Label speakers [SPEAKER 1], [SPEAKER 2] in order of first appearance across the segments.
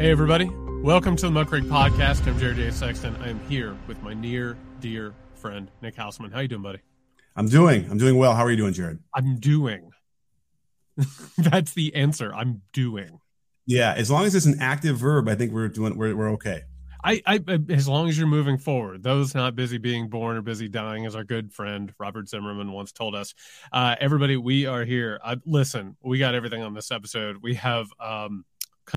[SPEAKER 1] Hey, everybody. Welcome to the Muckrake Podcast. I'm Jared J. Sexton. I am here with my near, dear friend, Nick Hauselman. How you doing, buddy?
[SPEAKER 2] I'm doing. I'm doing well. How are you doing, Jared?
[SPEAKER 1] I'm doing. That's the answer. I'm doing.
[SPEAKER 2] Yeah, as long as it's an active verb, I think we're doing. We're we're okay.
[SPEAKER 1] I, I, as long as you're moving forward, those not busy being born or busy dying, as our good friend Robert Zimmerman once told us. Uh, everybody, we are here. Uh, listen, we got everything on this episode. We have um,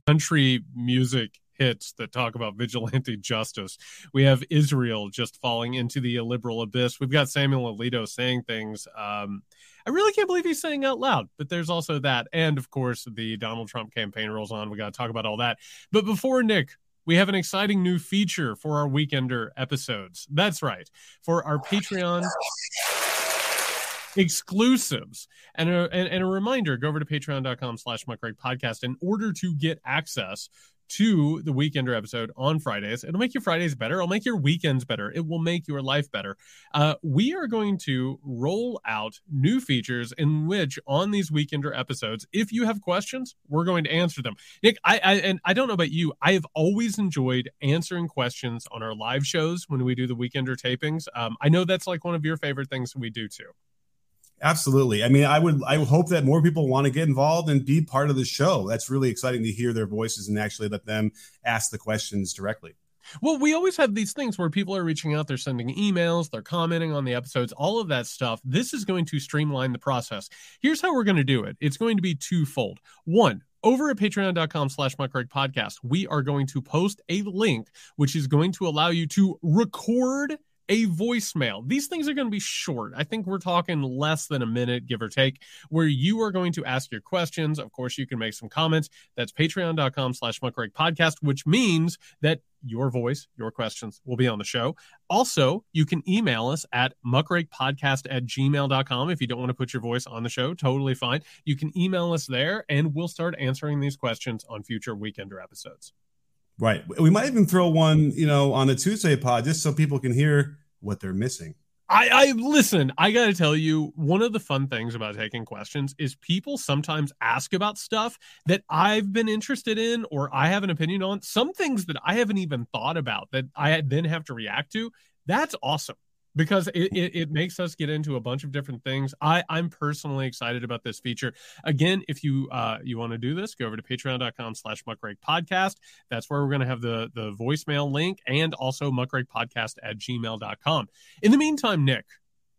[SPEAKER 1] country music hits that talk about vigilante justice. We have Israel just falling into the illiberal abyss. We've got Samuel Alito saying things. Um, I really can't believe he's saying out loud, but there's also that. And of course, the Donald Trump campaign rolls on. We got to talk about all that. But before Nick, we have an exciting new feature for our Weekender episodes. That's right. For our Patreon exclusives. And a, and, and, a reminder, go over to patreon.com slash podcast in order to get access to the Weekender episode on Fridays. It'll make your Fridays better. It'll make your weekends better. It will make your life better. Uh, we are going to roll out new features in which, on these Weekender episodes, if you have questions, we're going to answer them. Nick, I, I and I don't know about you, I have always enjoyed answering questions on our live shows when we do the Weekender tapings. Um, I know that's like one of your favorite things we do too.
[SPEAKER 2] Absolutely. I mean, I would I hope that more people want to get involved and be part of the show. That's really exciting to hear their voices and actually let them ask the questions directly.
[SPEAKER 1] Well, we always have these things where people are reaching out, they're sending emails, they're commenting on the episodes, all of that stuff. This is going to streamline the process. Here's how we're going to do it. It's going to be twofold. One, over at patreon.com slash podcast, we are going to post a link which is going to allow you to record a voicemail. These things are going to be short. I think we're talking less than a minute, give or take, where you are going to ask your questions. Of course, you can make some comments. That's patreon.com slash muckrake podcast, which means that your voice, your questions will be on the show. Also, you can email us at muckrakepodcast at gmail.com if you don't want to put your voice on the show. Totally fine. You can email us there and we'll start answering these questions on future Weekender episodes.
[SPEAKER 2] Right. We might even throw one, you know, on the Tuesday pod just so people can hear what they're missing.
[SPEAKER 1] I, I listen, I got to tell you, one of the fun things about taking questions is people sometimes ask about stuff that I've been interested in or I have an opinion on, some things that I haven't even thought about that I then have to react to. That's awesome because it, it, it, makes us get into a bunch of different things. I, I'm personally excited about this feature. Again, if you uh, you want to do this, go over to patreon.com slash muckrake podcast. That's where we're going to have the, the voicemail link and also muckrake podcast at gmail.com. In the meantime, Nick,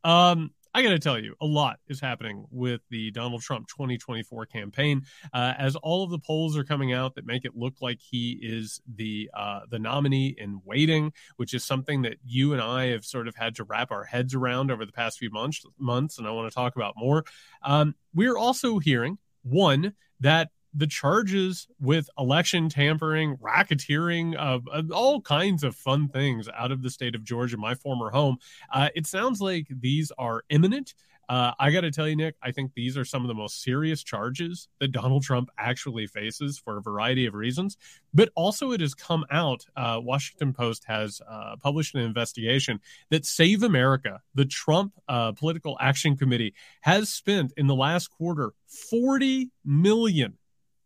[SPEAKER 1] um, I got to tell you, a lot is happening with the Donald Trump 2024 campaign. Uh, as all of the polls are coming out that make it look like he is the uh, the nominee in waiting, which is something that you and I have sort of had to wrap our heads around over the past few months. Months, and I want to talk about more. Um, we're also hearing one that the charges with election tampering, racketeering, uh, all kinds of fun things out of the state of Georgia, my former home. Uh, it sounds like these are imminent. Uh, I got to tell you, Nick, I think these are some of the most serious charges that Donald Trump actually faces for a variety of reasons. But also, it has come out. Uh, Washington Post has uh, published an investigation that Save America, the Trump uh, Political Action Committee, has spent in the last quarter forty million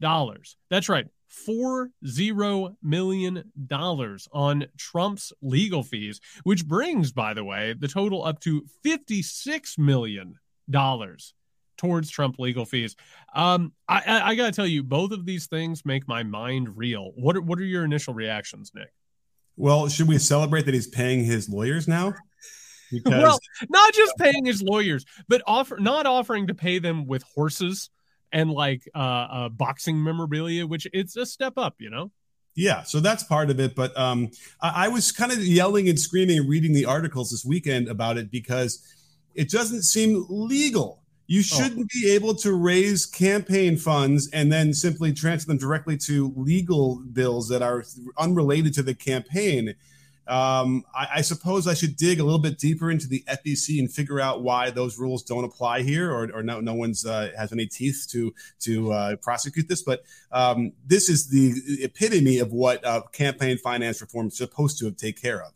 [SPEAKER 1] dollars. That's right, four zero million dollars on Trump's legal fees, which brings, by the way, the total up to fifty six million dollars towards Trump legal fees. Um, I, I, I got to tell you, both of these things make my mind reel. What are, what are your initial reactions, Nick?
[SPEAKER 2] Well, should we celebrate that he's paying his lawyers now?
[SPEAKER 1] Because... well, not just paying his lawyers, but offer not offering to pay them with horses and like uh, uh boxing memorabilia, which it's a step up, you know.
[SPEAKER 2] Yeah, so that's part of it. But um, I, I was kind of yelling and screaming and reading the articles this weekend about it because it doesn't seem legal. You oh. shouldn't oh. be able to raise campaign funds and then simply transfer them directly to legal bills that are unrelated to the campaign. Um, I, I, suppose I should dig a little bit deeper into the FEC and figure out why those rules don't apply here, or, or no, no one's uh, has any teeth to to uh, prosecute this. But um, this is the epitome of what uh, campaign finance reform is supposed to take care of.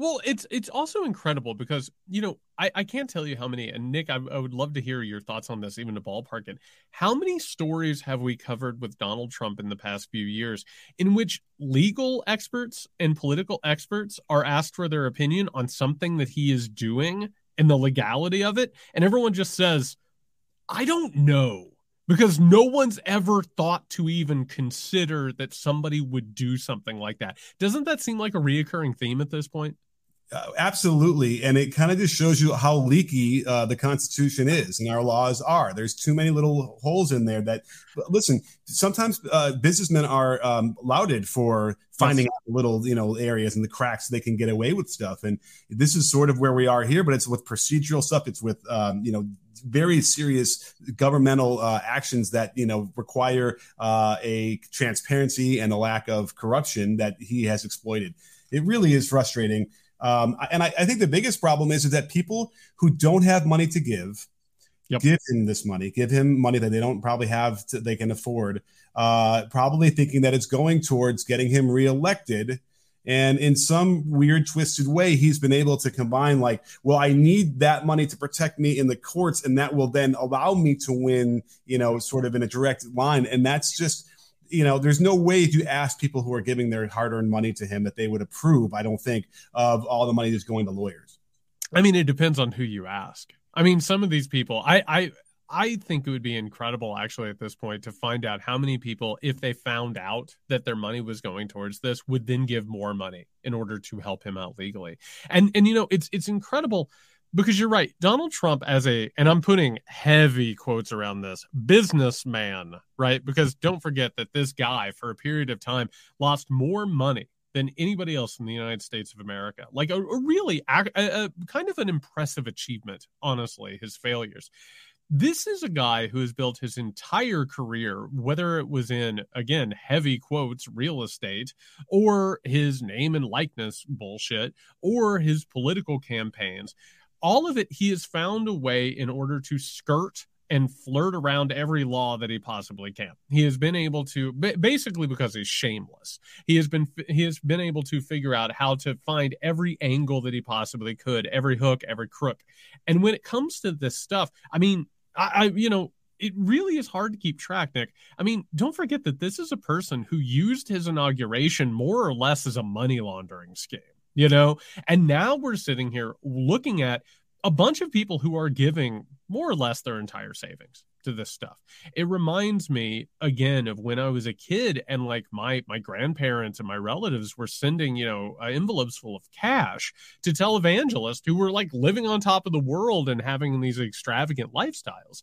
[SPEAKER 1] Well, it's it's also incredible because you know I, I can't tell you how many and Nick I, I would love to hear your thoughts on this even to ballpark it. How many stories have we covered with Donald Trump in the past few years in which legal experts and political experts are asked for their opinion on something that he is doing and the legality of it, and everyone just says, "I don't know." because no one's ever thought to even consider that somebody would do something like that. Doesn't that seem like a reoccurring theme at this point?
[SPEAKER 2] Uh, absolutely, and it kind of just shows you how leaky uh, the Constitution is and our laws are. There's too many little holes in there. That listen, sometimes uh, businessmen are um, lauded for finding out little you know areas and the cracks they can get away with stuff. And this is sort of where we are here, but it's with procedural stuff. It's with um, you know very serious governmental uh, actions that you know require uh, a transparency and a lack of corruption that he has exploited. It really is frustrating. Um, and I, I, think the biggest problem is, is that people who don't have money to give yep. give him this money, give him money that they don't probably have to, they can afford, uh, probably thinking that it's going towards getting him reelected and in some weird, twisted way, he's been able to combine, like, well, I need that money to protect me in the courts, and that will then allow me to win, you know, sort of in a direct line. And that's just, you know, there's no way if you ask people who are giving their hard earned money to him that they would approve, I don't think, of all the money that's going to lawyers.
[SPEAKER 1] I mean, it depends on who you ask. I mean, some of these people, I, I, I think it would be incredible actually at this point to find out how many people, if they found out that their money was going towards this, would then give more money in order to help him out legally. And and you know, it's it's incredible because you're right. Donald Trump as a and I'm putting heavy quotes around this businessman, right? Because don't forget that this guy for a period of time lost more money than anybody else in the United States of America. Like a, a really a, a, kind of an impressive achievement, honestly, his failures this is a guy who has built his entire career, whether it was in, again, heavy quotes, real estate, or his name and likeness bullshit, or his political campaigns. All of it, he has found a way in order to skirt and flirt around every law that he possibly can. He has been able to basically because he's shameless. He has been he has been able to figure out how to find every angle that he possibly could, every hook, every crook. And when it comes to this stuff, I mean, I, I you know, it really is hard to keep track, Nick. I mean, don't forget that this is a person who used his inauguration more or less as a money laundering scheme, you know? And now we're sitting here looking at a bunch of people who are giving more or less their entire savings to this stuff. It reminds me again of when I was a kid and like my my grandparents and my relatives were sending, you know, uh, envelopes full of cash to televangelists who were like living on top of the world and having these extravagant lifestyles.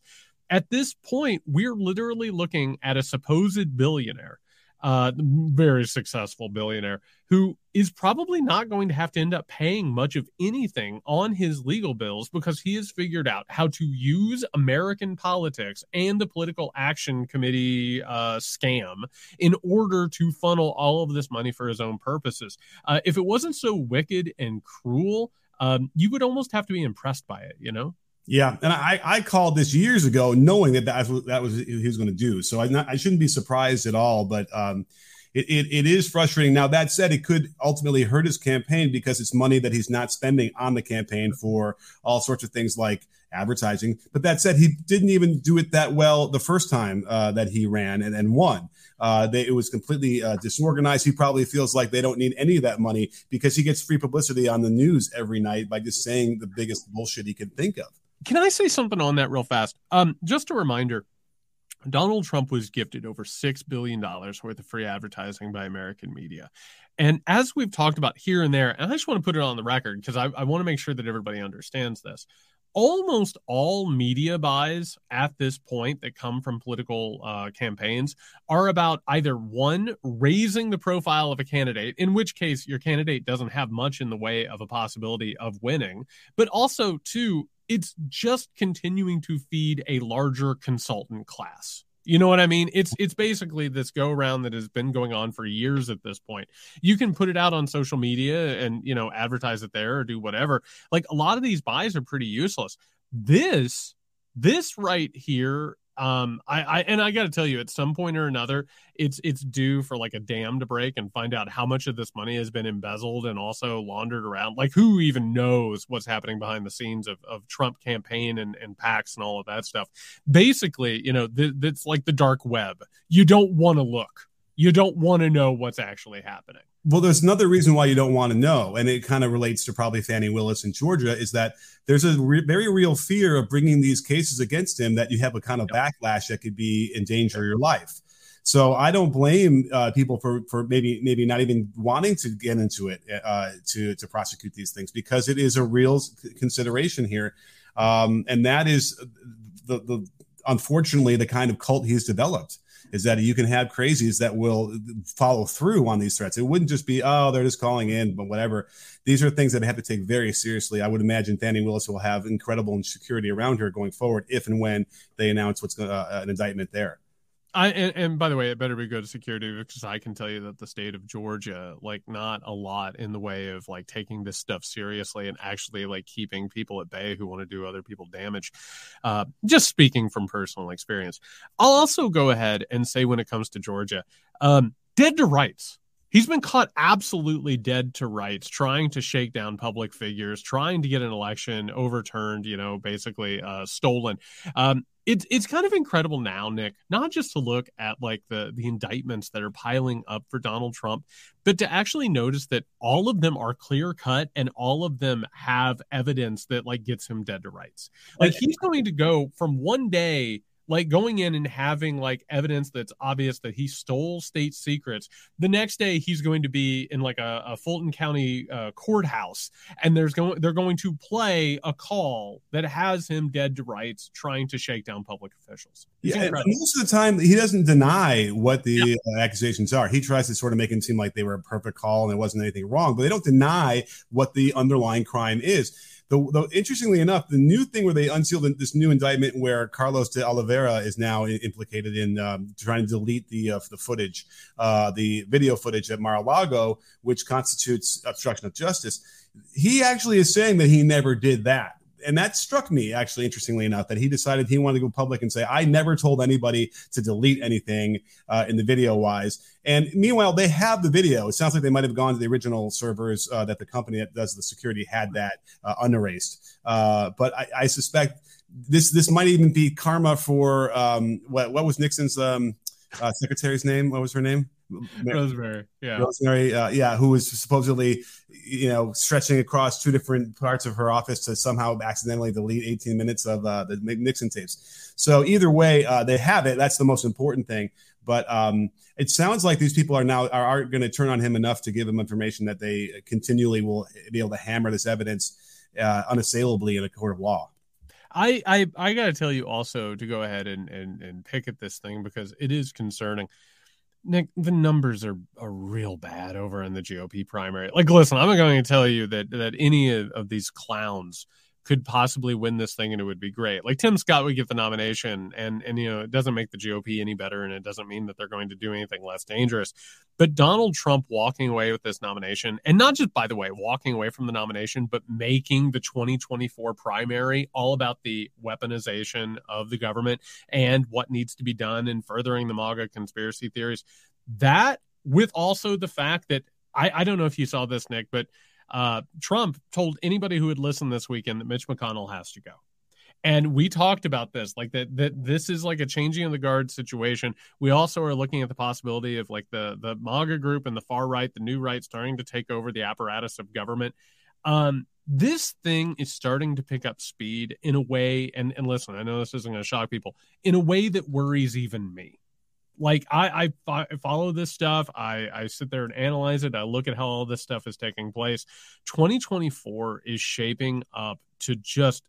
[SPEAKER 1] At this point, we're literally looking at a supposed billionaire uh, very successful billionaire who is probably not going to have to end up paying much of anything on his legal bills because he has figured out how to use American politics and the political action committee uh, scam in order to funnel all of this money for his own purposes. Uh, if it wasn't so wicked and cruel, um, you would almost have to be impressed by it, you know?
[SPEAKER 2] Yeah, and I, I called this years ago, knowing that that was, that was he was going to do. So I, I shouldn't be surprised at all. But um, it, it, it is frustrating. Now that said, it could ultimately hurt his campaign because it's money that he's not spending on the campaign for all sorts of things like advertising. But that said, he didn't even do it that well the first time uh, that he ran and, and won. Uh, they, it was completely uh, disorganized. He probably feels like they don't need any of that money because he gets free publicity on the news every night by just saying the biggest bullshit he can think of.
[SPEAKER 1] Can I say something on that real fast? Um, just a reminder. Donald Trump was gifted over $6 billion worth of free advertising by American media. And as we've talked about here and there, and I just want to put it on the record because I, I want to make sure that everybody understands this. Almost all media buys at this point that come from political uh, campaigns are about either one, raising the profile of a candidate, in which case your candidate doesn't have much in the way of a possibility of winning, but also two, it's just continuing to feed a larger consultant class. You know what I mean? It's it's basically this go around that has been going on for years at this point. You can put it out on social media and you know advertise it there or do whatever. Like a lot of these buys are pretty useless. This this right here Um, I, I and I got to tell you, at some point or another, it's it's due for like a dam to break and find out how much of this money has been embezzled and also laundered around. Like, who even knows what's happening behind the scenes of, of Trump campaign and and PACs and all of that stuff? Basically, you know, th- it's like the dark web. You don't want to look. You don't want to know what's actually happening.
[SPEAKER 2] Well, there's another reason why you don't want to know, and it kind of relates to probably Fani Willis in Georgia, is that there's a re- very real fear of bringing these cases against him that you have a kind of yep. backlash that could be endanger your life. So I don't blame uh, people for for maybe maybe not even wanting to get into it uh, to to prosecute these things because it is a real consideration here, um, and that is the the unfortunately the kind of cult he's developed is that you can have crazies that will follow through on these threats. It wouldn't just be, oh, they're just calling in, but whatever. These are things that I have to take very seriously. I would imagine Fani Willis will have incredible security around her going forward if and when they announce what's uh, an indictment there.
[SPEAKER 1] I and, and, by the way, it better be good security because I can tell you that the state of Georgia, like, not a lot in the way of like taking this stuff seriously and actually like keeping people at bay who want to do other people damage. Uh, just speaking from personal experience, I'll also go ahead and say when it comes to Georgia, um, dead to rights. He's been caught absolutely dead to rights, trying to shake down public figures, trying to get an election overturned, you know, basically uh, stolen. Um, it's it's kind of incredible now, Nick, not just to look at like the the indictments that are piling up for Donald Trump, but to actually notice that all of them are clear cut and all of them have evidence that like gets him dead to rights. Like he's going to go from one day like going in and having like evidence that's obvious that he stole state secrets the next day he's going to be in like a, a fulton county uh, courthouse and there's going they're going to play a call that has him dead to rights trying to shake down public officials.
[SPEAKER 2] It's yeah most of the time he doesn't deny what the yeah. uh, accusations are. He tries to sort of make it seem like they were a perfect call and there wasn't anything wrong but they don't deny what the underlying crime is the, interestingly enough, the new thing where they unsealed this new indictment where Carlos de Oliveira is now implicated in um, trying to delete the uh, the footage, uh, the video footage at Mar-a-Lago, which constitutes obstruction of justice. He actually is saying that he never did that and that struck me actually interestingly enough that he decided he wanted to go public and say i never told anybody to delete anything uh, in the video wise and meanwhile they have the video. It sounds like they might have gone to the original servers uh, that the company that does the security had that uh, unerased. Uh, but I, I, suspect this this might even be karma for um, what what was nixon's um, uh, secretary's name? What was her name
[SPEAKER 1] Rosemary, yeah,
[SPEAKER 2] Rosemary, uh, yeah, who was supposedly, you know, stretching across two different parts of her office to somehow accidentally delete 18 minutes of uh, the Nixon tapes. So either way, uh, they have it. That's the most important thing. But um, it sounds like these people are now are, are going to turn on him enough to give him information that they continually will be able to hammer this evidence uh, unassailably in a court of law.
[SPEAKER 1] I I, I got to tell you also to go ahead and, and and pick at this thing because it is concerning. Nick, the numbers are, are real bad over in the GOP primary. Like, listen, I'm not going to tell you that that any of, of these clowns could possibly win this thing and it would be great. Like Tim Scott would get the nomination and and you know it doesn't make the GOP any better and it doesn't mean that they're going to do anything less dangerous. But Donald Trump walking away with this nomination and not just by the way walking away from the nomination but making the 2024 primary all about the weaponization of the government and what needs to be done in furthering the MAGA conspiracy theories. That with also the fact that I, I don't know if you saw this, Nick, but uh, Trump told anybody who would listen this weekend that Mitch McConnell has to go. And we talked about this, like that that this is like a changing of the guard situation. We also are looking at the possibility of like the the MAGA group and the far right, the new right, starting to take over the apparatus of government. Um, this thing is starting to pick up speed in a way, and and listen, I know this isn't going to shock people, in a way that worries even me like I, I, follow this stuff. I, I sit there and analyze it. I look at how all this stuff is taking place. 2024 is shaping up to just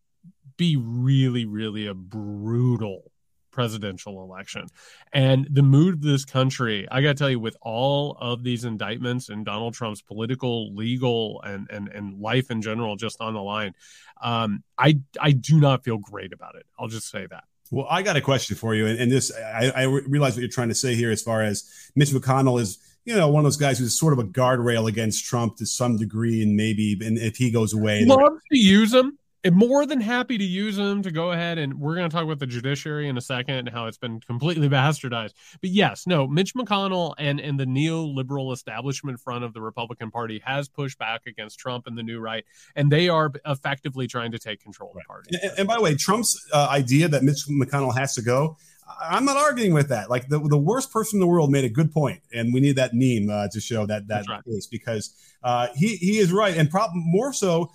[SPEAKER 1] be really, really a brutal presidential election. And the mood of this country, I got to tell you, with all of these indictments and Donald Trump's political, legal, and and and life in general just on the line, um, I I do not feel great about it. I'll just say that.
[SPEAKER 2] Well, I got a question for you, and, and this I, I, realize what you're trying to say here, as far as Mitch McConnell is, you know, one of those guys who's sort of a guardrail against Trump to some degree, and maybe, and if he goes away,
[SPEAKER 1] loves to use him. More than happy to use them to go ahead and we're going to talk about the judiciary in a second and how it's been completely bastardized. But yes, no, Mitch McConnell and and the neoliberal establishment front of the Republican Party has pushed back against Trump and the new right, and they are effectively trying to take control of the party.
[SPEAKER 2] And, and by the way, Trump's uh, idea that Mitch McConnell has to go. I'm not arguing with that. Like the, the worst person in the world made a good point, and we need that meme uh, to show that that right. case because uh, he he is right, and prob- more so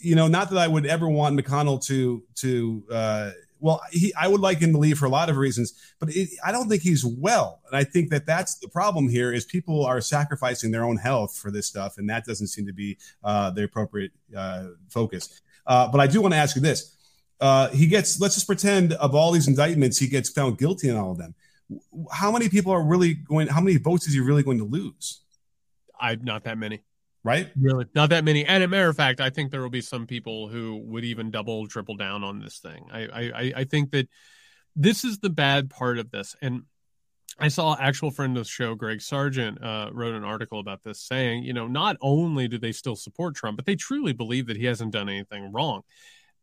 [SPEAKER 2] you know, not that I would ever want McConnell to to uh, well, he I would like him to leave for a lot of reasons, but it, I don't think he's well, and I think that that's the problem here is people are sacrificing their own health for this stuff, and that doesn't seem to be uh, the appropriate uh, focus. Uh, but I do want to ask you this: uh, he gets let's just pretend of all these indictments, he gets found guilty in all of them. How many people are really going? How many votes is he really going to lose?
[SPEAKER 1] I not that many
[SPEAKER 2] right?
[SPEAKER 1] Really, not that many. And a matter of fact, I think there will be some people who would even double, triple down on this thing. I, I, I think that this is the bad part of this. And I saw actual friend of the show, Greg Sargent, uh, wrote an article about this, saying, you know, not only do they still support Trump, but they truly believe that he hasn't done anything wrong.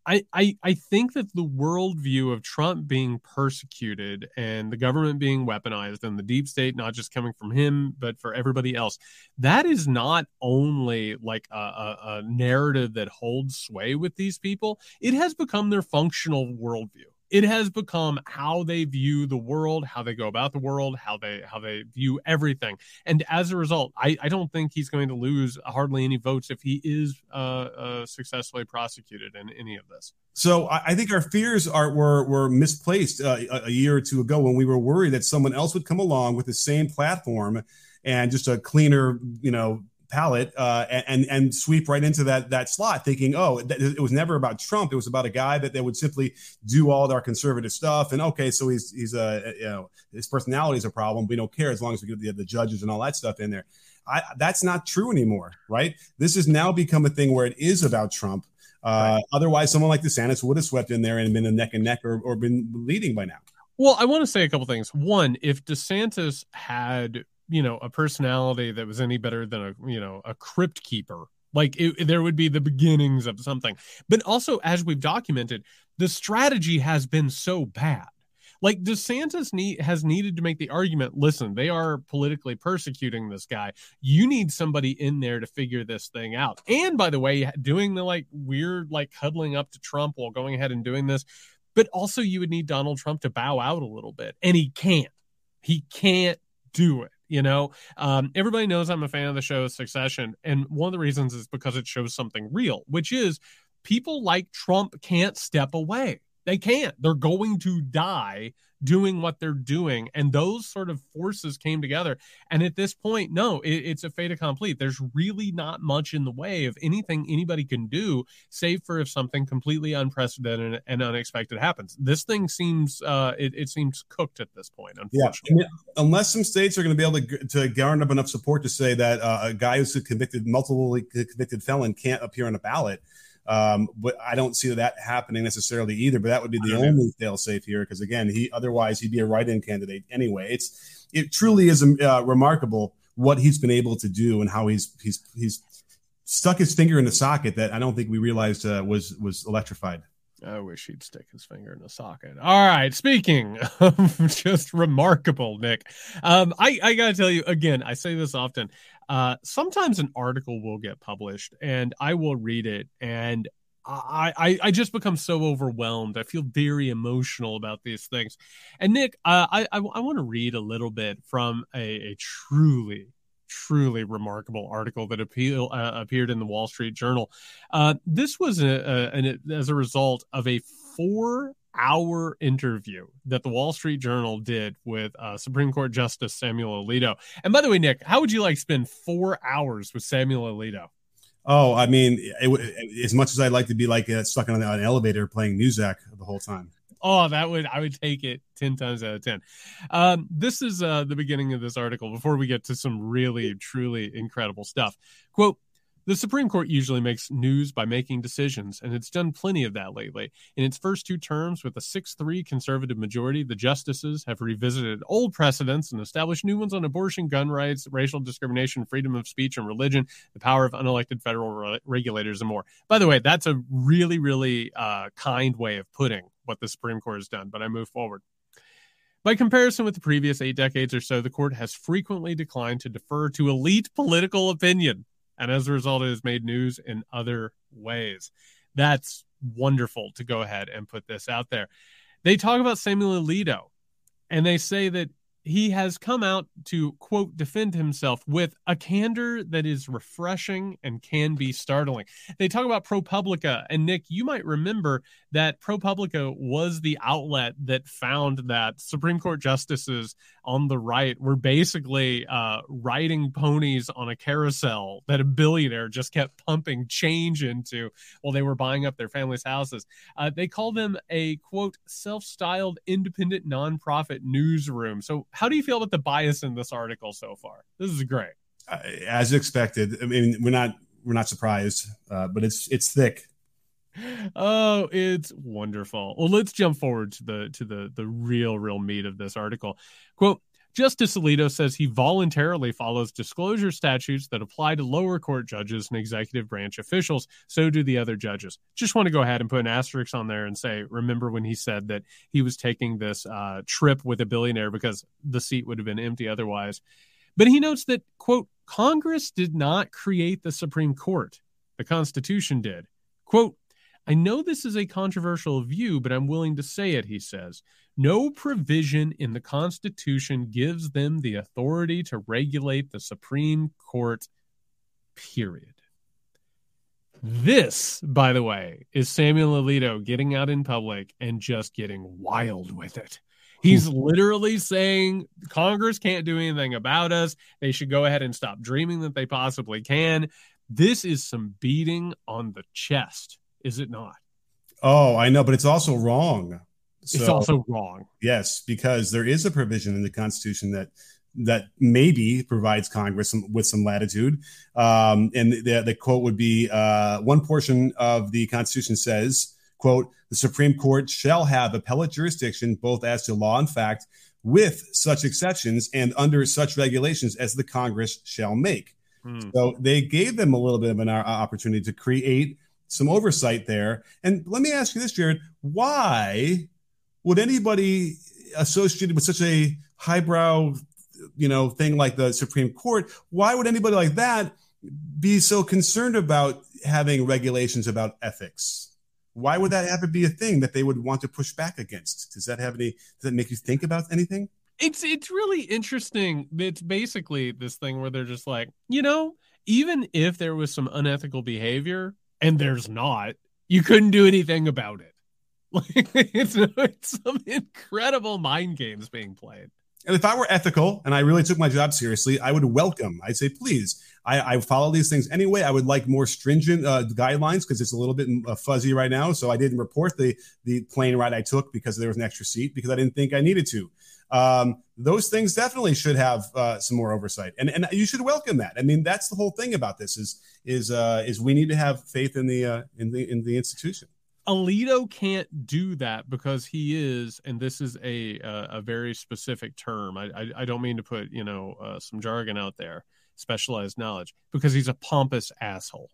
[SPEAKER 1] I, I, I think that the worldview of Trump being persecuted and the government being weaponized and the deep state not just coming from him but for everybody else that is not only like a, a, a narrative that holds sway with these people it has become their functional worldview it has become how they view the world how they go about the world how they how they view everything. And as a result i, I don't think he's going to lose hardly any votes if he is uh, uh, successfully prosecuted in any of this.
[SPEAKER 2] So I I think our fears are were were misplaced uh, a year or two ago when we were worried that someone else would come along with the same platform and just a cleaner, you know, palette uh, and and sweep right into that that slot, thinking, oh, it was never about Trump. It was about a guy that they would simply do all our conservative stuff. And okay, so he's he's a you know his personality is a problem. We don't care as long as we get the, the judges and all that stuff in there. I, that's not true anymore, right? This has now become a thing where it is about Trump. Uh, right. Otherwise, someone like DeSantis would have swept in there and been a neck and neck or, or been leading by now.
[SPEAKER 1] Well, I want to say a couple things. One, if DeSantis had you know a personality that was any better than a you know a crypt keeper. Like it, there would be the beginnings of something. But also as we've documented the strategy has been so bad. Like DeSantis need, has needed to make the argument listen they are politically persecuting this guy. You need somebody in there to figure this thing out. And by the way doing the like weird like huddling up to Trump while going ahead and doing this. But also you would need Donald Trump to bow out a little bit. And he can't. He can't do it you know, um, everybody knows I'm a fan of the show Succession, and one of the reasons is because it shows something real, which is people like Trump can't step away. They can't. They're going to die doing what they're doing. And those sort of forces came together. And at this point, no, it, it's a fait accompli. There's really not much in the way of anything anybody can do, save for if something completely unprecedented and unexpected happens. This thing seems uh, it, it seems cooked at this point. Unfortunately,
[SPEAKER 2] yeah. unless some states are going to be able to to garner up enough support to say that uh, a guy who's a convicted, multiple convicted felon can't appear on a ballot um, but I don't see that happening necessarily either. But that would be the only fail safe here because again, he otherwise he'd be a write-in candidate anyway. It's it truly is uh, remarkable what he's been able to do and how he's he's he's stuck his finger in the socket that I don't think we realized uh, was was electrified.
[SPEAKER 1] I wish he'd stick his finger in the socket. All right. Speaking of just remarkable, Nick, um, I, I got to tell you again, I say this often. Uh, sometimes an article will get published and I will read it and I, I, I just become so overwhelmed. I feel very emotional about these things. And Nick, uh, I, I, I want to read a little bit from a, a truly truly remarkable article that appeal, uh, appeared in the Wall Street Journal. Uh, this was a, a, an, as a result of a four hour interview that the Wall Street Journal did with uh, Supreme Court Justice Samuel Alito. And by the way, Nick, how would you like spend four hours with Samuel Alito?
[SPEAKER 2] Oh, I mean, it, it, as much as I'd like to be like uh, stuck on an elevator playing Muzak the whole time.
[SPEAKER 1] Oh, that would I would take it ten times out of ten. Um, this is uh, the beginning of this article. Before we get to some really truly incredible stuff, quote: The Supreme Court usually makes news by making decisions, and it's done plenty of that lately. In its first two terms, with a 6 3 conservative majority, the justices have revisited old precedents and established new ones on abortion, gun rights, racial discrimination, freedom of speech and religion, the power of unelected federal re- regulators, and more. By the way, that's a really, really uh, kind way of putting what the Supreme Court has done, but I move forward. By comparison with the previous eight decades or so, the court has frequently declined to defer to elite political opinion and as a result, it has made news in other ways. That's wonderful to go ahead and put this out there. They talk about Samuel Alito, and they say that he has come out to quote defend himself with a candor that is refreshing and can be startling. They talk about ProPublica, and Nick, you might remember that ProPublica was the outlet that found that Supreme Court justices on the right were basically uh, riding ponies on a carousel that a billionaire just kept pumping change into while they were buying up their families' houses. Uh, they call them a quote self-styled independent nonprofit newsroom. So how do you feel about the bias in this article so far? This is great.
[SPEAKER 2] As expected. I mean, we're not we're not surprised, uh, but it's it's thick.
[SPEAKER 1] Oh, it's wonderful. Well, let's jump forward to the to the the real real meat of this article. Quote Justice Alito says he voluntarily follows disclosure statutes that apply to lower court judges and executive branch officials. So do the other judges. Just want to go ahead and put an asterisk on there and say, remember when he said that he was taking this uh, trip with a billionaire because the seat would have been empty otherwise. But he notes that, quote, Congress did not create the Supreme Court. The Constitution did. Quote, I know this is a controversial view, but I'm willing to say it, he says. No provision in the Constitution gives them the authority to regulate the Supreme Court, period. This, by the way, is Samuel Alito getting out in public and just getting wild with it. He's hmm. literally saying Congress can't do anything about us. They should go ahead and stop dreaming that they possibly can. This is some beating on the chest is it not?
[SPEAKER 2] Oh, I know, but it's also wrong.
[SPEAKER 1] So, it's also wrong.
[SPEAKER 2] Yes, because there is a provision in the Constitution that that maybe provides Congress some, with some latitude. Um, and the, the quote would be uh, one portion of the Constitution says, quote, the Supreme Court shall have appellate jurisdiction both as to law and fact with such exceptions and under such regulations as the Congress shall make. Hmm. So they gave them a little bit of an uh, opportunity to create some oversight there. And let me ask you this, Jared: Why would anybody associated with such a highbrow, you know, thing like the Supreme Court? Why would anybody like that be so concerned about having regulations about ethics? Why would that ever be a thing that they would want to push back against? Does that have any? Does that make you think about anything?
[SPEAKER 1] It's it's really interesting. It's basically this thing where they're just like, you know, even if there was some unethical behavior, and there's not, you couldn't do anything about it. Like it's, it's some incredible mind games being played.
[SPEAKER 2] And if I were ethical and I really took my job seriously, I would welcome. I'd say, please, I, I follow these things anyway. I would like more stringent uh, guidelines because it's a little bit uh, fuzzy right now. So I didn't report the the plane ride I took because there was an extra seat because I didn't think I needed to um, those things definitely should have uh, some more oversight, and and you should welcome that. I mean, that's the whole thing about this is is uh, is we need to have faith in the uh, in the in the institution.
[SPEAKER 1] Alito can't do that because he is, and this is a a, a very specific term. I, I, I don't mean to put you know uh, some jargon out there, specialized knowledge, because he's a pompous asshole,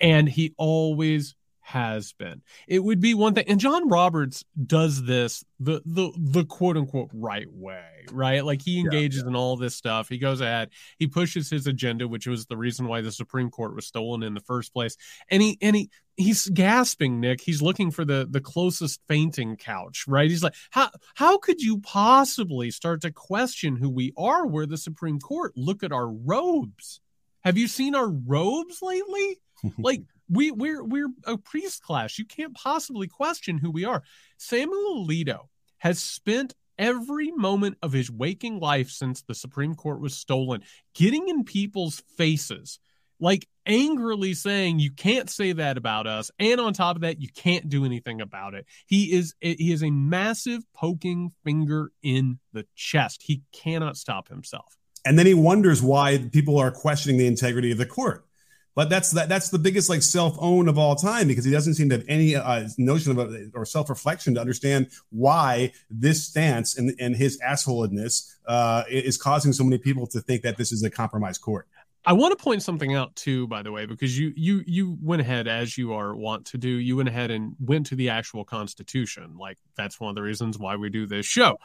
[SPEAKER 1] and he always has been. It would be one thing, and John Roberts does this the the the quote unquote right way, right? Like he engages yeah, yeah. in all this stuff. He goes ahead, he pushes his agenda, which was the reason why the Supreme Court was stolen in the first place. And he and he he's gasping, Nick. He's looking for the the closest fainting couch, right? He's like, how how could you possibly start to question who we are? We're the Supreme Court. Look at our robes. Have you seen our robes lately? like we we're we're a priest class. You can't possibly question who we are. Samuel Alito has spent every moment of his waking life since the Supreme Court was stolen getting in people's faces, like angrily saying you can't say that about us and on top of that you can't do anything about it he is he is a massive poking finger in the chest he cannot stop himself
[SPEAKER 2] and then he wonders why people are questioning the integrity of the court but that's that that's the biggest like self own of all time because he doesn't seem to have any uh, notion of a, or self reflection to understand why this stance and, and his assholedness uh, is causing so many people to think that this is a compromised court.
[SPEAKER 1] I want to point something out too, by the way, because you you you went ahead as you are want to do. You went ahead and went to the actual Constitution. Like that's one of the reasons why we do this show.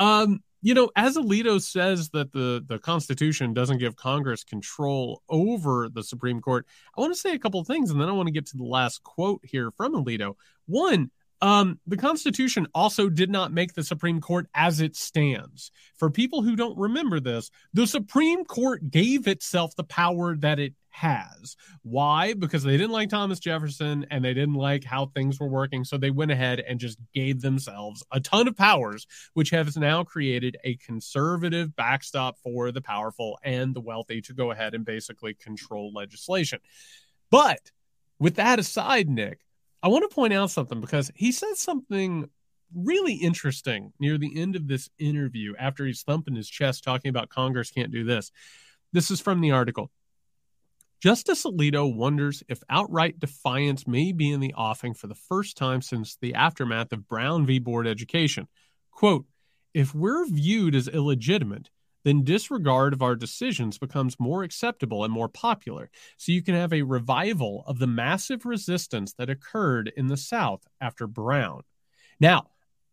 [SPEAKER 1] Um, you know, as Alito says that the the Constitution doesn't give Congress control over the Supreme Court, I want to say a couple things, and then I want to get to the last quote here from Alito. One, um, the Constitution also did not make the Supreme Court as it stands. For people who don't remember this, the Supreme Court gave itself the power that it has. Why? Because they didn't like Thomas Jefferson and they didn't like how things were working. So they went ahead and just gave themselves a ton of powers, which has now created a conservative backstop for the powerful and the wealthy to go ahead and basically control legislation. But with that aside, Nick, I want to point out something because he said something really interesting near the end of this interview after he's thumping his chest talking about Congress can't do this. This is from the article. Justice Alito wonders if outright defiance may be in the offing for the first time since the aftermath of Brown v. Board Education. Quote, if we're viewed as illegitimate, then disregard of our decisions becomes more acceptable and more popular. So you can have a revival of the massive resistance that occurred in the South after Brown. Now,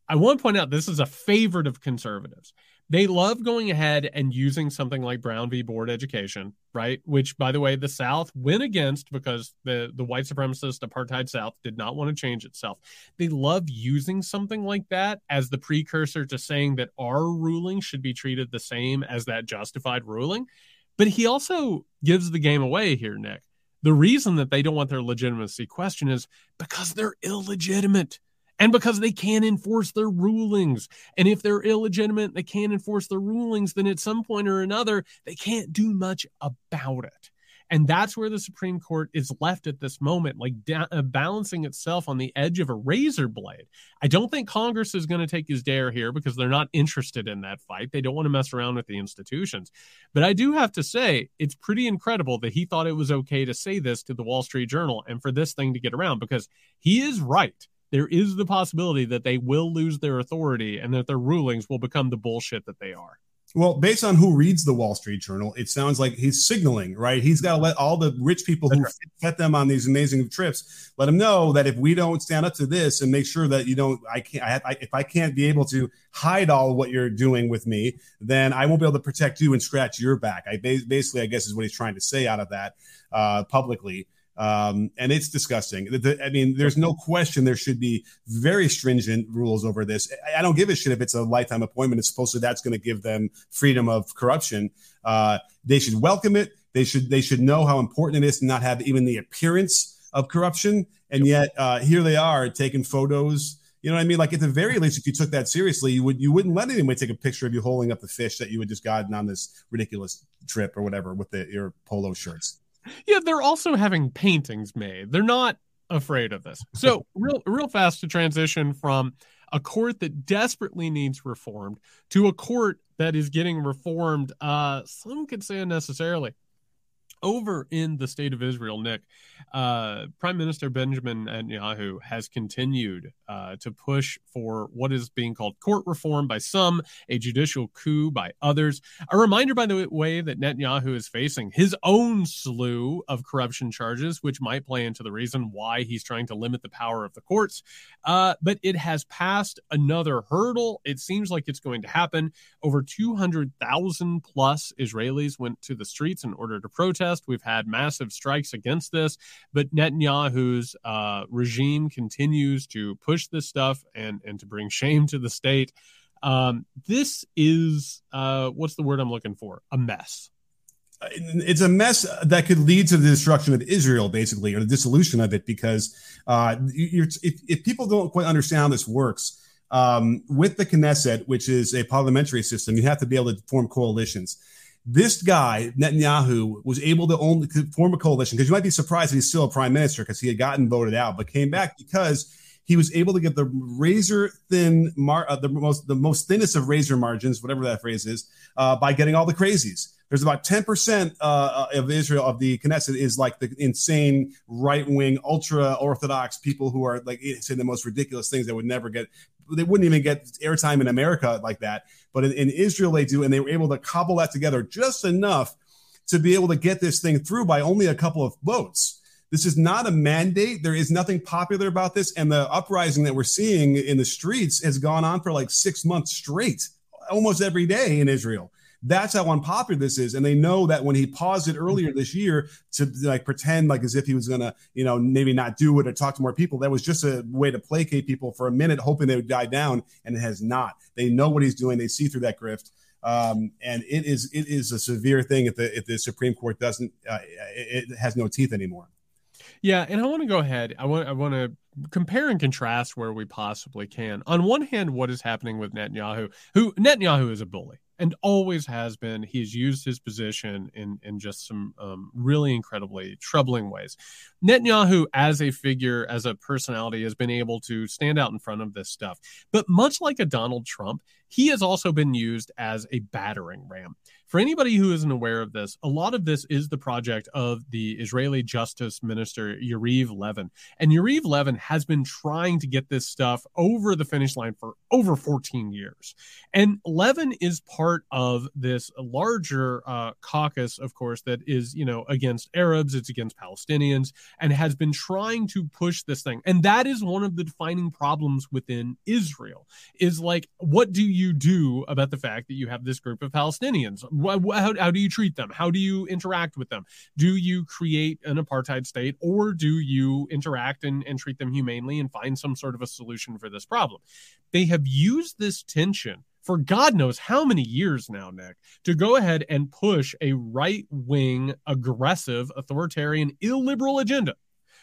[SPEAKER 1] I want to point out this is a favorite of conservatives. They love going ahead and using something like Brown v. Board Education, right? Which, by the way, the South went against because the, the white supremacist apartheid South did not want to change itself. They love using something like that as the precursor to saying that our ruling should be treated the same as that justified ruling. But he also gives the game away here, Nick. The reason that they don't want their legitimacy questioned is because they're illegitimate and because they can't enforce their rulings. And if they're illegitimate, they can't enforce their rulings, then at some point or another, they can't do much about it. And that's where the Supreme Court is left at this moment, like da- uh, balancing itself on the edge of a razor blade. I don't think Congress is going to take his dare here because they're not interested in that fight. They don't want to mess around with the institutions. But I do have to say, it's pretty incredible that he thought it was okay to say this to the Wall Street Journal and for this thing to get around because he is right there is the possibility that they will lose their authority and that their rulings will become the bullshit that they are.
[SPEAKER 2] Well, based on who reads the Wall Street Journal, it sounds like he's signaling, right? He's got to let all the rich people who right. them on these amazing trips let them know that if we don't stand up to this and make sure that you don't, I can't, I, I, if I can't be able to hide all what you're doing with me, then I won't be able to protect you and scratch your back. I basically, I guess, is what he's trying to say out of that uh, publicly um, and it's disgusting. The, the, I mean, there's no question there should be very stringent rules over this. I, I don't give a shit if it's a lifetime appointment. It's supposed to that's going to give them freedom of corruption. Uh, they should welcome it. They should they should know how important it is to not have even the appearance of corruption. And yet uh, here they are taking photos. You know what I mean? Like at the very least, if you took that seriously, you would you wouldn't let anyone take a picture of you holding up the fish that you had just gotten on this ridiculous trip or whatever with the, your polo shirts
[SPEAKER 1] yeah, they're also having paintings made. They're not afraid of this. So, real real fast to transition from a court that desperately needs reformed to a court that is getting reformed uh some could say unnecessarily over in the state of Israel, Nick, uh, Prime Minister Benjamin Netanyahu has continued uh, to push for what is being called court reform by some, a judicial coup by others. A reminder, by the way, that Netanyahu is facing his own slew of corruption charges, which might play into the reason why he's trying to limit the power of the courts. Uh, but it has passed another hurdle. It seems like it's going to happen. Over 200,000 plus Israelis went to the streets in order to protest protest. We've had massive strikes against this, but Netanyahu's uh, regime continues to push this stuff and and to bring shame to the state. Um, this is uh, what's the word I'm looking for? A mess
[SPEAKER 2] it's a mess that could lead to the destruction of Israel, basically, or the dissolution of it. Because uh, if, if, people don't quite understand how this works, um, with the Knesset, which is a parliamentary system, you have to be able to form coalitions this guy Netanyahu was able to only form a coalition because you might be surprised that he's still a prime minister because he had gotten voted out, but came back because he was able to get the razor thin, mar- uh, the most the most thinnest of razor margins, whatever that phrase is, uh, by getting all the crazies. There's about 10% uh, of Israel of the Knesset is like the insane right wing, ultra orthodox people who are like saying the most ridiculous things that would never get, they wouldn't even get airtime in America like that. But in, in Israel, they do. And they were able to cobble that together just enough to be able to get this thing through by only a couple of votes. This is not a mandate. There is nothing popular about this. And the uprising that we're seeing in the streets has gone on for like six months straight, almost every day in Israel. That's how unpopular this is. And they know that when he paused it earlier this year to like pretend like as if he was to, you know, maybe not do it or talk to more people, that was just a way to placate people for a minute, hoping they would die down. And it has not. They know what he's doing. They see through that grift. Um, and it is it is a severe thing if the if the Supreme Court doesn't uh, it, it has no teeth anymore.
[SPEAKER 1] Yeah, and I want to go ahead. I want I want to compare and contrast where we possibly can. On one hand, what is happening with Netanyahu, who Netanyahu is a bully and always has been. He's used his position in in just some um, really incredibly troubling ways. Netanyahu, as a figure, as a personality, has been able to stand out in front of this stuff. But much like a Donald Trump, he has also been used as a battering ram. For anybody who isn't aware of this, a lot of this is the project of the Israeli Justice Minister Yariv Levin. And Yariv Levin has been trying to get this stuff over the finish line for over 14 years. And Levin is part of this larger uh, caucus, of course, that is, you know, against Arabs, it's against Palestinians, and has been trying to push this thing. And that is one of the defining problems within Israel is like, what do you do about the fact that you have this group of Palestinians? how, how do you treat them? How do you interact with them? Do you create an apartheid state or do you interact and, and treat them humanely and find some sort of a solution for this problem? They have used this tension for God knows how many years now, Nick, to go ahead and push a right wing, aggressive, authoritarian, illiberal agenda,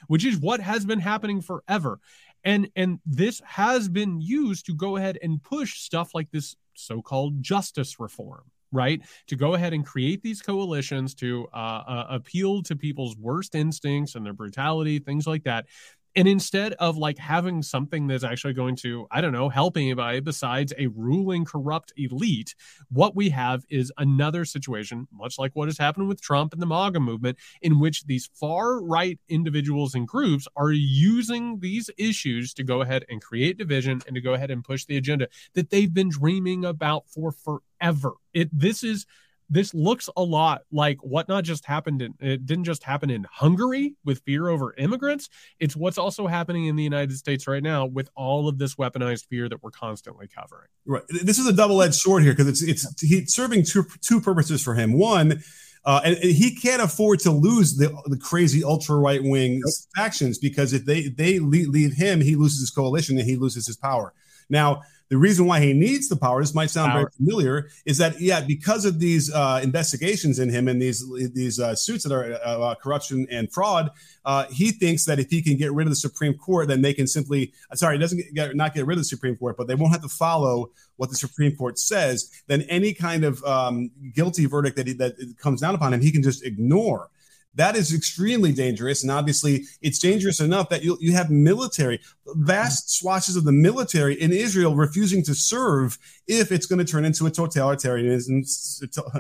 [SPEAKER 1] which is what has been happening forever. And and this has been used to go ahead and push stuff like this so-called justice reform right? To go ahead and create these coalitions to uh, uh, appeal to people's worst instincts and their brutality, things like that. And instead of like having something that's actually going to, I don't know, help anybody besides a ruling corrupt elite, what we have is another situation, much like what has happened with Trump and the MAGA movement, in which these far right individuals and groups are using these issues to go ahead and create division and to go ahead and push the agenda that they've been dreaming about for forever. It this is this looks a lot like what not just happened in it didn't just happen in Hungary with fear over immigrants. It's what's also happening in the United States right now with all of this weaponized fear that we're constantly covering.
[SPEAKER 2] Right. This is a double-edged sword here because it's it's he's serving two two purposes for him. One, uh, and, and, he can't afford to lose the, the crazy ultra right wing factions because if they they leave him, he loses his coalition and he loses his power. Now, the reason why he needs the power, this might sound power. very familiar, is that yeah, because of these uh, investigations in him and these these uh, suits that are uh, uh, corruption and fraud, uh, he thinks that if he can get rid of the Supreme Court, then they can simply uh, sorry, he doesn't get, not get rid of the Supreme Court, but they won't have to follow what the Supreme Court says. Then any kind of um, guilty verdict that he, that comes down upon him, he can just ignore. That is extremely dangerous. And obviously, it's dangerous enough that you, you have military, vast swatches of the military in Israel refusing to serve if it's going to turn into a totalitarian,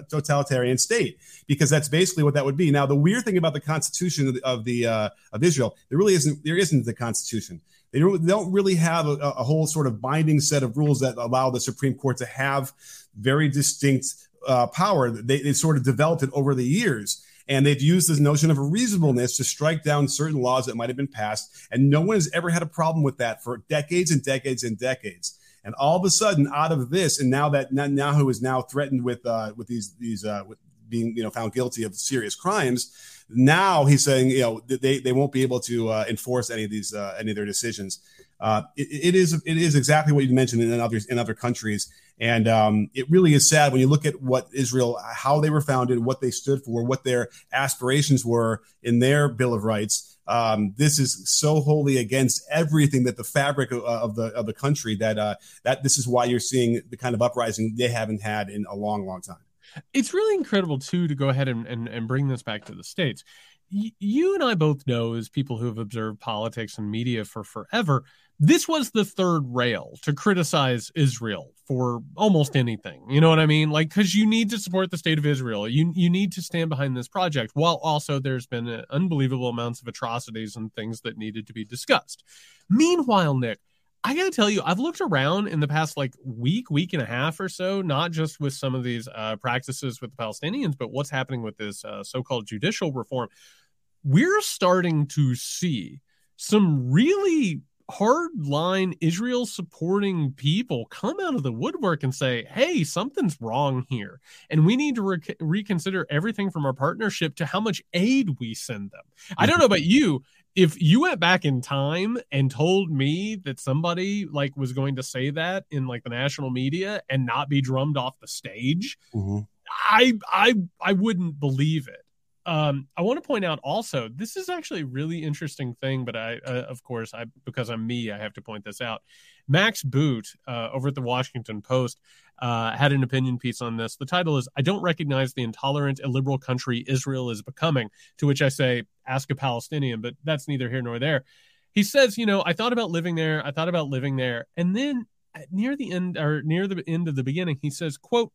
[SPEAKER 2] totalitarian state, because that's basically what that would be. Now, the weird thing about the Constitution of the, of, the, uh, of Israel, there really isn't, there isn't the Constitution. They don't, really have a, a whole sort of binding set of rules that allow the Supreme Court to have very distinct uh, power. They, they sort of developed it over the years. And they've used this notion of reasonableness to strike down certain laws that might have been passed. And no one has ever had a problem with that for decades and decades and decades. And all of a sudden, out of this, and now that Netanyahu is now threatened with uh, with these these uh, with being you know found guilty of serious crimes, now he's saying you know they, they won't be able to uh, enforce any of these uh, any of their decisions. Uh, it, it is it is exactly what you mentioned in other in other countries, and um, it really is sad when you look at what Israel, how they were founded, what they stood for, what their aspirations were in their Bill of Rights. Um, this is so wholly against everything that the fabric of, of the of the country that uh, that this is why you're seeing the kind of uprising they haven't had in a long, long time.
[SPEAKER 1] It's really incredible too to go ahead and, and, and bring this back to the states. You and I both know, as people who have observed politics and media for forever, this was the third rail to criticize Israel for almost anything. You know what I mean? Like, because you need to support the state of Israel. You you need to stand behind this project. While also there's been uh, unbelievable amounts of atrocities and things that needed to be discussed. Meanwhile, Nick, I got to tell you, I've looked around in the past like week, week and a half or so, not just with some of these uh, practices with the Palestinians, but what's happening with this uh, so called judicial reform. We're starting to see some really hardline Israel supporting people come out of the woodwork and say, hey, something's wrong here. And we need to re- reconsider everything from our partnership to how much aid we send them. I don't know about you. If you went back in time and told me that somebody like was going to say that in like the national media and not be drummed off the stage, mm-hmm. I I I wouldn't believe it um, I want to point out also this is actually a really interesting thing, but I, uh, of course, I because I'm me, I have to point this out. Max Boot uh, over at the Washington Post uh, had an opinion piece on this. The title is "I don't recognize the intolerant, illiberal country Israel is becoming." To which I say, "Ask a Palestinian," but that's neither here nor there. He says, "You know, I thought about living there. I thought about living there, and then." Near the end or near the end of the beginning, he says, quote,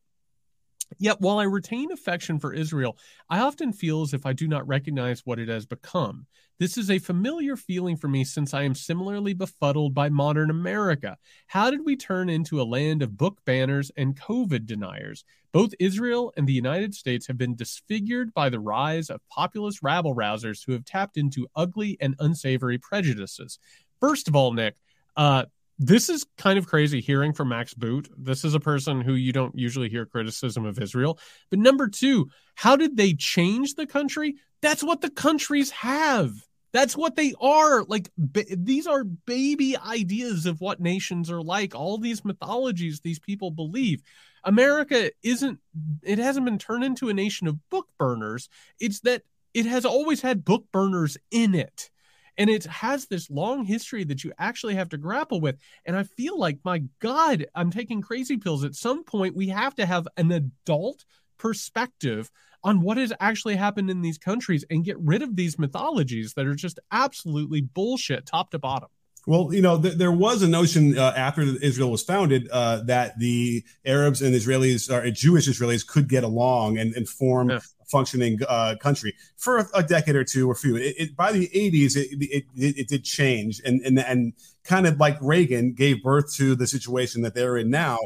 [SPEAKER 1] Yet, while I retain affection for Israel, I often feel as if I do not recognize what it has become. This is a familiar feeling for me since I am similarly befuddled by modern America. How did we turn into a land of book banners and COVID deniers? Both Israel and the United States have been disfigured by the rise of populist rabble rousers who have tapped into ugly and unsavory prejudices. First of all, Nick, uh, this is kind of crazy hearing from Max Boot. This is a person who you don't usually hear criticism of Israel. But number two, how did they change the country? That's what the countries have. That's what they are. Like, ba- these are baby ideas of what nations are like. All these mythologies these people believe. America isn't, it hasn't been turned into a nation of book burners. It's that it has always had book burners in it and it has this long history that you actually have to grapple with and i feel like my god i'm taking crazy pills. At some point we have to have an adult perspective on what has actually happened in these countries and get rid of these mythologies that are just absolutely bullshit top to bottom.
[SPEAKER 2] Well, you know, th- there was a notion uh, after Israel was founded uh, that the Arabs and Israelis, or Jewish Israelis, could get along and, and form yeah functioning uh, country for a, decade or two or few. It, it, by the 80s, it, it, it, did change and, and, and kind of like Reagan gave birth to the situation that they're in now.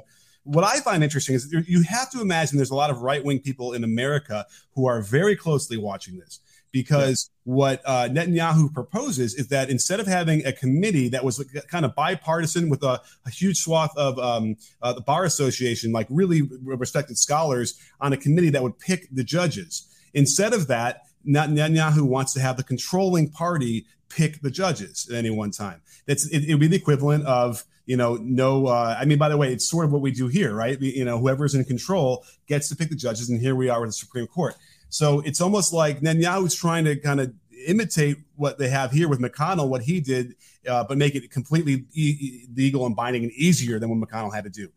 [SPEAKER 2] What I find interesting is you have to imagine there's a lot of right wing people in America who are very closely watching this because. What uh, Netanyahu proposes is that instead of having a committee that was kind of bipartisan with a, a huge swath of um, uh, the bar association, like really respected scholars, on a committee that would pick the judges, instead of that, Netanyahu wants to have the controlling party pick the judges at any one time. That's it, it would be the equivalent of you know no. Uh, I mean, by the way, it's sort of what we do here, right? You know, whoever's in control gets to pick the judges, and here we are with the Supreme Court. So it's almost like Netanyahu's trying to kind of imitate what they have here with McConnell, what he did, uh, but make it completely e- legal and binding and easier than what McConnell had to do.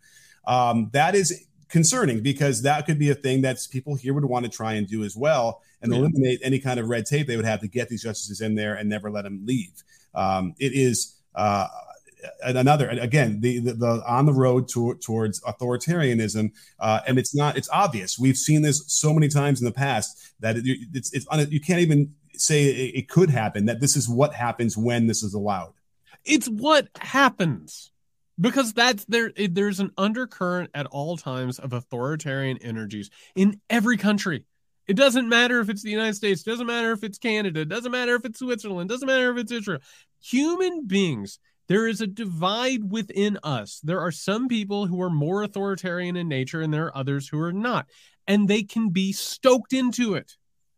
[SPEAKER 2] Um, that is concerning because that could be a thing that people here would want to try and do as well and yeah. eliminate any kind of red tape they would have to get these justices in there and never let them leave. Um, it is uh, another again the, the, the, on the road to, towards authoritarianism uh, and it's not it's obvious. We've seen this so many times in the past that it, it's it's you can't even say it, it could happen that this is what happens when this is allowed.
[SPEAKER 1] It's what happens because that's there there's an undercurrent at all times of authoritarian energies in every country. It doesn't matter if it's the United States, doesn't matter if it's Canada, doesn't matter if it's Switzerland, it doesn't matter if it's Israel. Human beings there is a divide within us. There are some people who are more authoritarian in nature, and there are others who are not. And they can be stoked into it.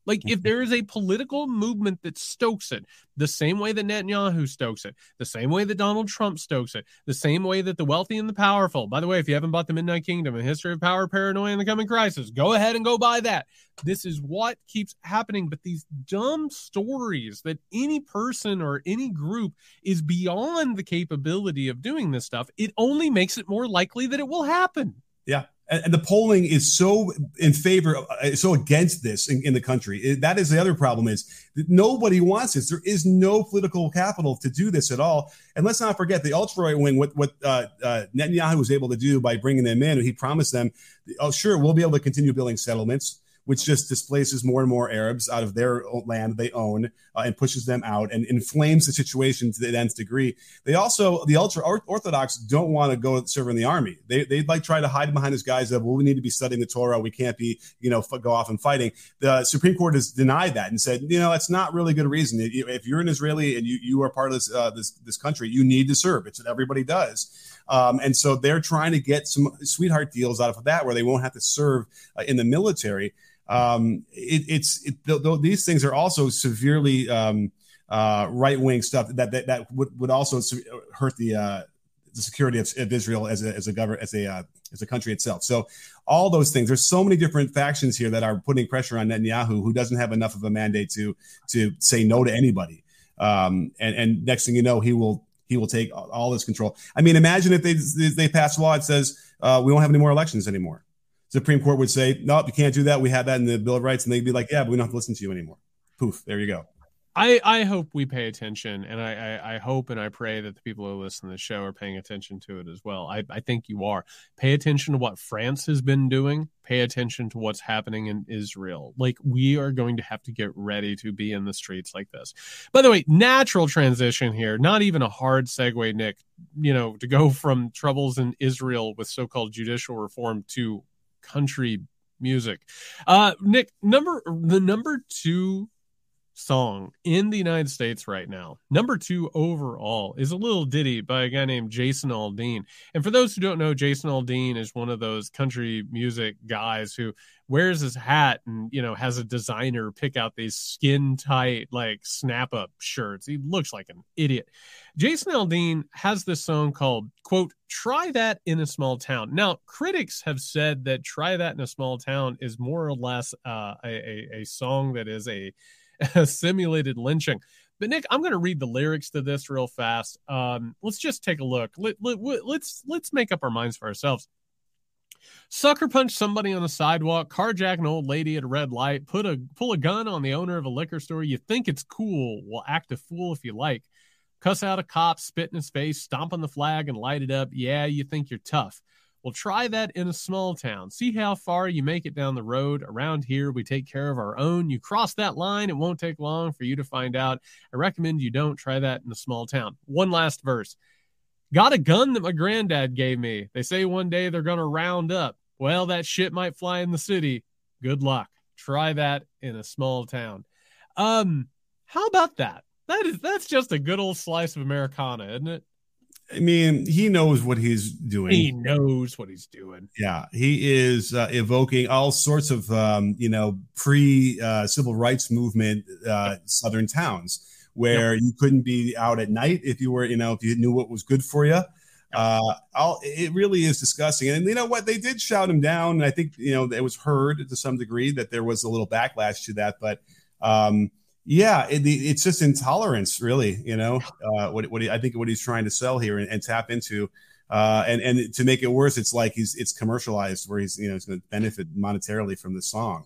[SPEAKER 1] Like if mm-hmm. there is a political movement that stokes it, the same way that Netanyahu stokes it, the same way that Donald Trump stokes it, the same way that the wealthy and the powerful. By the way, if you haven't bought the Midnight Kingdom, a history of power, paranoia, and the coming crisis, go ahead and go buy that. This is what keeps happening. But these dumb stories that any person or any group is beyond the capability of doing this stuff, it only makes it more likely that it will happen.
[SPEAKER 2] Yeah, and, the polling is so in favor, uh, so against this in, in the country. It, that is the other problem is nobody wants this. There is no political capital to do this at all. And let's not forget the ultra right wing. What what uh, uh, Netanyahu was able to do by bringing them in, and he promised them, oh sure, we'll be able to continue building settlements which just displaces more and more Arabs out of their land they own uh, and pushes them out and inflames the situation to the nth degree. They also, the ultra orthodox, don't want to go serve in the army. They they like try to hide behind this guise of well, we need to be studying the Torah, we can't be you know go off and fighting. The Supreme Court has denied that and said you know that's not really good reason. If you're an Israeli and you you are part of this uh, this this country, you need to serve. It's what everybody does. Um, and so they're trying to get some sweetheart deals out of that where they won't have to serve uh, in the military um, it, it's it, th- th- these things are also severely um, uh, right wing stuff that, that that would, would also hurt the uh, the security of, of, Israel as a as a government as a uh, as a country itself. So all those things. There's so many different factions here that are putting pressure on Netanyahu, who doesn't have enough of a mandate to to say no to anybody. Um, and and next thing you know, he will he will take all this control. I mean, imagine if they they pass a law that says uh, we won't have any more elections anymore. Supreme Court would say, no, you can't do that. We have that in the Bill of Rights. And they'd be like, yeah, but we don't have to listen to you anymore. Poof, there you go.
[SPEAKER 1] I, I hope we pay attention, and I, I, I, hope and I pray that the people who listen to the show are paying attention to it as well. I, I think you are. Pay attention to what France has been doing. Pay attention to what's happening in Israel. Like we are going to have to get ready to be in the streets like this. By the way, natural transition here. Not even a hard segue, Nick. You know, to go from troubles in Israel with so-called judicial reform to country music. Uh, Nick, number the number two song in the United States right now, number two overall, is a little ditty by a guy named Jason Aldean. And for those who don't know, Jason Aldean is one of those country music guys who wears his hat and you know has a designer pick out these skin tight like snap up shirts. He looks like an idiot. Jason aldean has this song called quote try that in a small town. Now critics have said that try that in a small town is more or less uh, a, a, a song that is a, a simulated lynching but Nick, I'm going to read the lyrics to this real fast. Um, let's just take a look. Let, let, let's let's make up our minds for ourselves. Sucker punch somebody on the sidewalk, carjack an old lady at a red light, put a pull a gun on the owner of a liquor store. You think it's cool? Well, act a fool if you like. Cuss out a cop, spit in his face, stomp on the flag, and light it up. Yeah, you think you're tough. Well, try that in a small town. See how far you make it down the road. Around here, we take care of our own. You cross that line, it won't take long for you to find out. I recommend you don't try that in a small town. One last verse. Got a gun that my granddad gave me. They say one day they're going to round up. Well, that shit might fly in the city. Good luck. Try that in a small town. Um, how about that? That is that's just a good old slice of Americana, isn't it?
[SPEAKER 2] I mean, he knows what he's doing.
[SPEAKER 1] He knows what he's doing.
[SPEAKER 2] Yeah, he is uh, evoking all sorts of, um, you know, pre uh, civil rights movement uh, southern towns where yep. you couldn't be out at night if you were, you know, if you knew what was good for you. Uh, I'll, it really is disgusting. And you know what? They did shout him down. And I think, you know, it was heard to some degree that there was a little backlash to that. But um, yeah, it, it's just intolerance, really, you know, uh, what, what he, I think what he's trying to sell here and, and tap into. Uh, and and to make it worse, it's like he's it's commercialized where he's you know going to benefit monetarily from the song.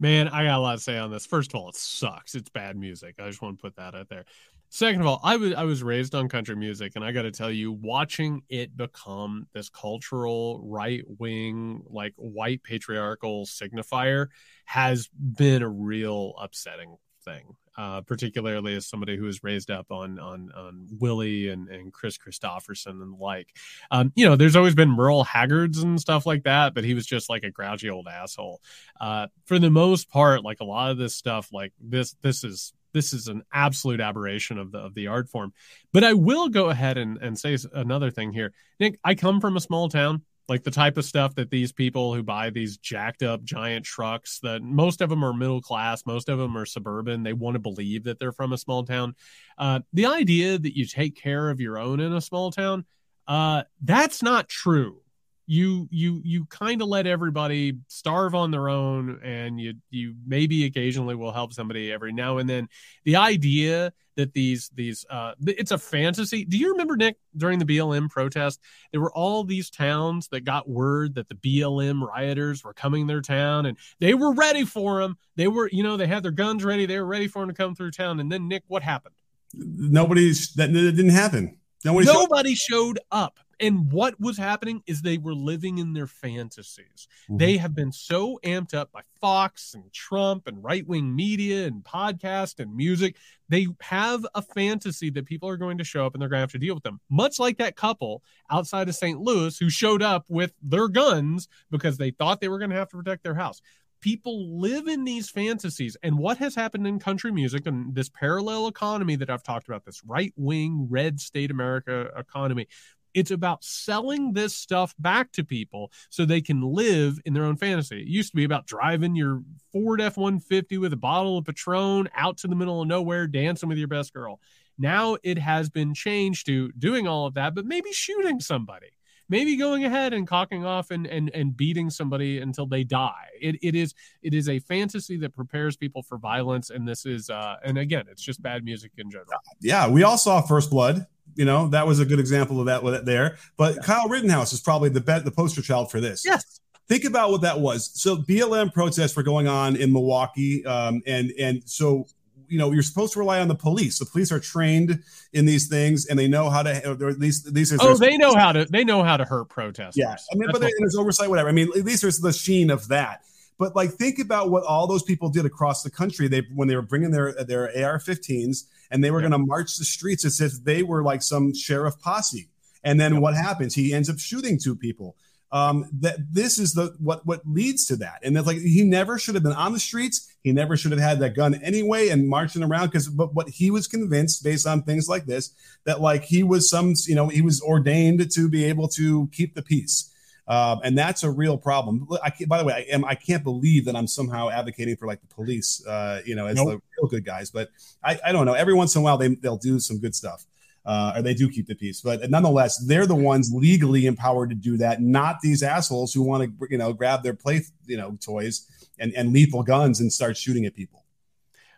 [SPEAKER 1] Man, I got a lot to say on this. First of all, it sucks. It's bad music. I just want to put that out there. Second of all, I was I was raised on country music, and I got to tell you, watching it become this cultural right wing, like white patriarchal signifier, has been a real upsetting thing uh, particularly as somebody who was raised up on on on Willie and, and Kris Kristofferson and the like. Um, you know, there's always been Merle Haggards and stuff like that, but he was just like a grouchy old asshole. Uh, for the most part, like a lot of this stuff, like this this is this is an absolute aberration of the of the art form. But I will go ahead and, and say another thing here. Nick, I come from a small town like the type of stuff that these people who buy these jacked up giant trucks that most of them are middle class most of them are suburban they want to believe that they're from a small town uh, the idea that you take care of your own in a small town uh, that's not true you you you kind of let everybody starve on their own and you you maybe occasionally will help somebody every now and then. The idea that these these uh it's a fantasy. Do you remember nick during the blm protest there were all these towns that got word that the blm rioters were coming their town and they were ready for them they were you know they had their guns ready. They were ready for them to come through town. And then nick what happened?
[SPEAKER 2] Nobody's that, that didn't happen.
[SPEAKER 1] Nobody, Nobody showed, showed up and what was happening is they were living in their fantasies. Mm-hmm. They have been so amped up by Fox and Trump and right wing media and podcast and music. They have a fantasy that people are going to show up and they're going to have to deal with them. Much like that couple outside of St. Louis who showed up with their guns because they thought they were going to have to protect their house people live in these fantasies and what has happened in country music and this parallel economy that i've talked about this right wing red state america economy it's about selling this stuff back to people so they can live in their own fantasy. It used to be about driving your Ford F 150 with a bottle of Patron out to the middle of nowhere, dancing with your best girl. Now it has been changed to doing all of that, but maybe shooting somebody maybe going ahead and cocking off and, and, and beating somebody until they die. It, it is it is a fantasy that prepares people for violence, and this is uh, and again, it's just bad music in general.
[SPEAKER 2] Yeah, we all saw First Blood. You know that was a good example of that with there. But yeah. Kyle Rittenhouse is probably the bet the poster child for this.
[SPEAKER 1] Yes.
[SPEAKER 2] Think about what that was. So BLM protests were going on in Milwaukee, um, and and so you know you're supposed to rely on the police. The police are trained in these things, and they know how to. These these are
[SPEAKER 1] oh, they know how to they know how to hurt protesters.
[SPEAKER 2] Yeah, I mean, That's but there's oversight, whatever. I mean, at least there's the sheen of that. But like, think about what all those people did across the country. They when they were bringing their their AR-15s and they were yeah. going to march the streets as if they were like some sheriff posse. And then what happens? He ends up shooting two people um, that this is the what what leads to that. And it's like he never should have been on the streets. He never should have had that gun anyway and marching around because but what he was convinced based on things like this that like he was some you know he was ordained to be able to keep the peace. Um, and that's a real problem. I can't by the way, I am I can't believe that I'm somehow advocating for like the police, uh, you know, as nope. the real good guys. But I, I don't know. Every once in a while, they they'll do some good stuff uh, or they do keep the peace. But nonetheless, they're the ones legally empowered to do that, not these assholes who want to, you know, grab their play, you know, toys and, and lethal guns and start shooting at people.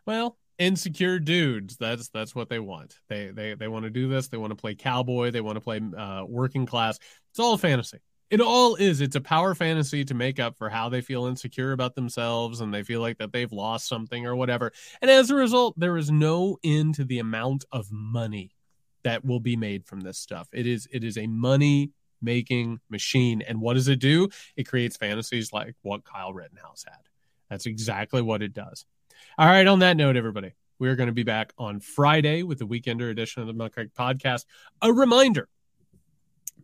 [SPEAKER 1] Well, insecure dudes. That's that's what they want. They they they want to do this. They want to play cowboy. They want to play uh, working class. It's all fantasy. It all is. It's a power fantasy to make up for how they feel insecure about themselves and they feel like that they've lost something or whatever. And as a result, there is no end to the amount of money that will be made from this stuff. It is it is a money making machine. And what does it do? It creates fantasies like what Kyle Rittenhouse had. That's exactly what it does. All right, on that note, everybody, we're going to be back on Friday with the weekender edition of the Muck podcast. A reminder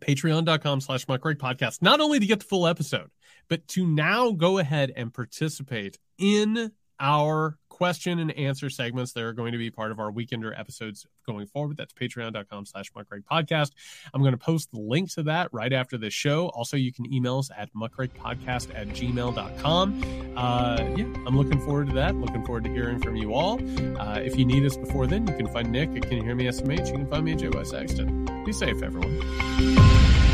[SPEAKER 1] patreon.com slash muckrake podcast, not only to get the full episode, but to now go ahead and participate in our question and answer segments that are going to be part of our weekender episodes going forward. That's patreon.com slash muckrakepodcast. I'm going to post the link to that right after the show. Also, you can email us at muckrakepodcast at gmail.com. Uh, yeah, I'm looking forward to that. Looking forward to hearing from you all. Uh, if you need us before then, you can find Nick at Can You Hear Me SMH. You can find me at JY Sexton. Be safe, everyone.